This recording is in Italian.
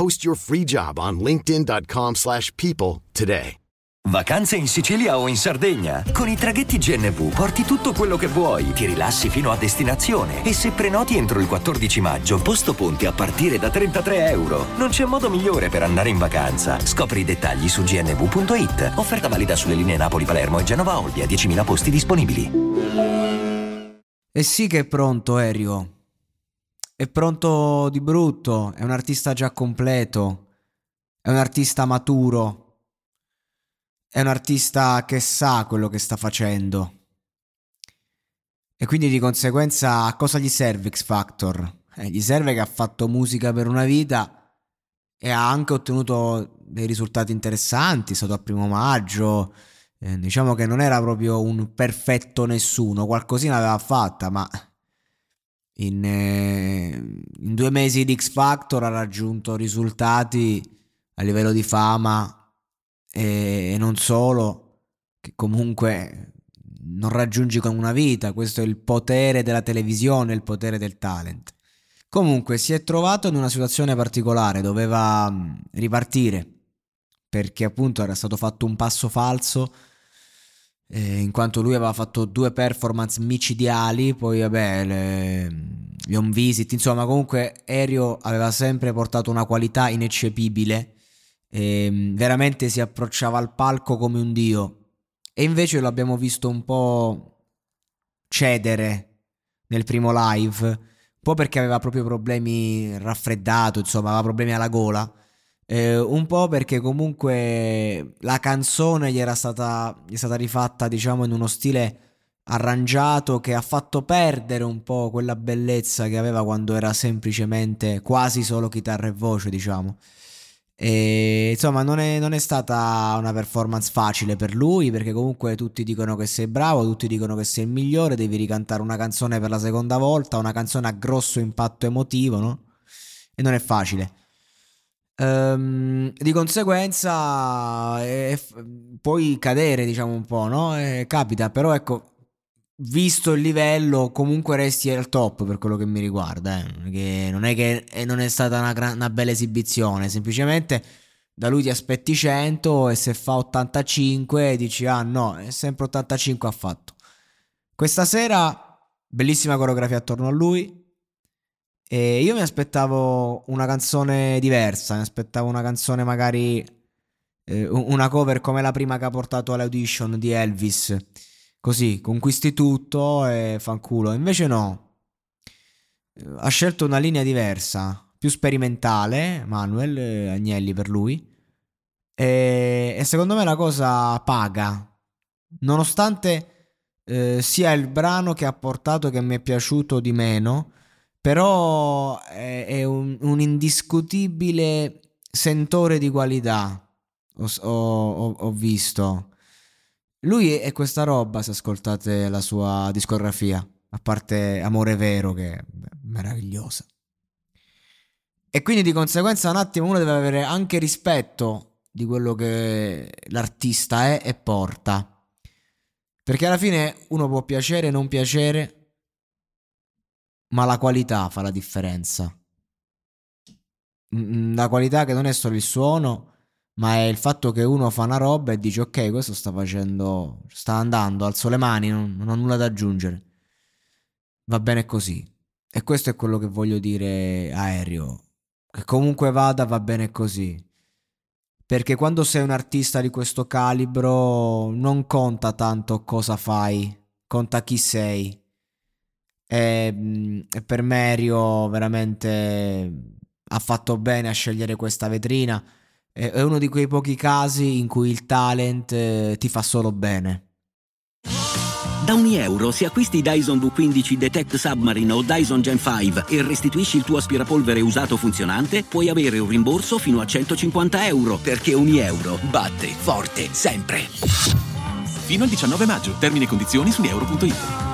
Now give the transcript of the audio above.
Post your free job on linkedin.com slash people today. Vacanze in Sicilia o in Sardegna? Con i traghetti GNV porti tutto quello che vuoi, ti rilassi fino a destinazione e se prenoti entro il 14 maggio, posto ponti a partire da 33 euro. Non c'è modo migliore per andare in vacanza. Scopri i dettagli su gnv.it. Offerta valida sulle linee Napoli-Palermo e Genova-Olbia, 10.000 posti disponibili. E sì che è pronto, Erio. È pronto di brutto, è un artista già completo, è un artista maturo è un artista che sa quello che sta facendo. E quindi di conseguenza a cosa gli serve X Factor? Eh, gli serve che ha fatto musica per una vita e ha anche ottenuto dei risultati interessanti, è stato a primo maggio, eh, diciamo che non era proprio un perfetto nessuno, qualcosina aveva fatta, ma in, eh, in due mesi di X Factor ha raggiunto risultati a livello di fama e, non solo, che comunque non raggiungi con una vita, questo è il potere della televisione, il potere del talent. Comunque si è trovato in una situazione particolare, doveva mm, ripartire perché appunto era stato fatto un passo falso quanto lui aveva fatto due performance micidiali, poi vabbè le, gli home visit, insomma comunque Aereo aveva sempre portato una qualità ineccepibile e ehm, veramente si approcciava al palco come un dio. E invece l'abbiamo visto un po' cedere nel primo live, un po' perché aveva proprio problemi raffreddato, insomma, aveva problemi alla gola. Eh, un po' perché comunque la canzone gli era stata, gli è stata rifatta, diciamo, in uno stile arrangiato che ha fatto perdere un po' quella bellezza che aveva quando era semplicemente quasi solo chitarra e voce, diciamo. E, insomma, non è, non è, stata una performance facile per lui perché comunque tutti dicono che sei bravo, tutti dicono che sei il migliore, devi ricantare una canzone per la seconda volta, una canzone a grosso impatto emotivo, no? E non è facile. Ehm, di conseguenza eh, puoi cadere, diciamo un po', no? Eh, capita, però ecco, visto il livello, comunque resti al top per quello che mi riguarda. Eh. non è che eh, non è stata una, una, bella esibizione, semplicemente da lui ti aspetti 100 e se fa 85 dici ah no, è sempre 85 ha fatto. Questa sera bellissima coreografia attorno a lui. E io mi aspettavo una canzone diversa, mi aspettavo una canzone magari eh, una cover come la prima che ha portato all'audition di Elvis così conquisti tutto e fanculo. Invece no, ha scelto una linea diversa, più sperimentale, Manuel eh, Agnelli per lui. E, e, secondo me la cosa paga, nonostante eh, sia il brano che ha portato che mi è piaciuto di meno, però è, è un, un, indiscutibile sentore di qualità. Ho, ho, ho visto. Lui è questa roba, se ascoltate la sua discografia, a parte Amore Vero, che è meravigliosa. E quindi di conseguenza un attimo uno deve avere anche rispetto di quello che l'artista è e porta. Perché alla fine uno può piacere non piacere, ma la qualità fa la differenza. La qualità che non è solo il suono, ma è il fatto che uno fa una roba e dice ok, questo sta facendo, sta andando, alzo le mani, non, non ho nulla da aggiungere. Va bene così. E questo è quello che voglio dire aereo. Che comunque vada, va bene così. Perché quando sei un artista di questo calibro non conta tanto cosa fai, conta chi sei. Mm, e per Merio veramente ha fatto bene a scegliere questa vetrina. È uno di quei pochi casi in cui il talent eh, ti fa solo bene. Da ogni euro, se acquisti Dyson V15 Detect Submarine o Dyson Gen 5 e restituisci il tuo aspirapolvere usato funzionante, puoi avere un rimborso fino a 150 euro, perché ogni euro batte forte sempre. Fino al 19 maggio. Termini e condizioni su euro.it.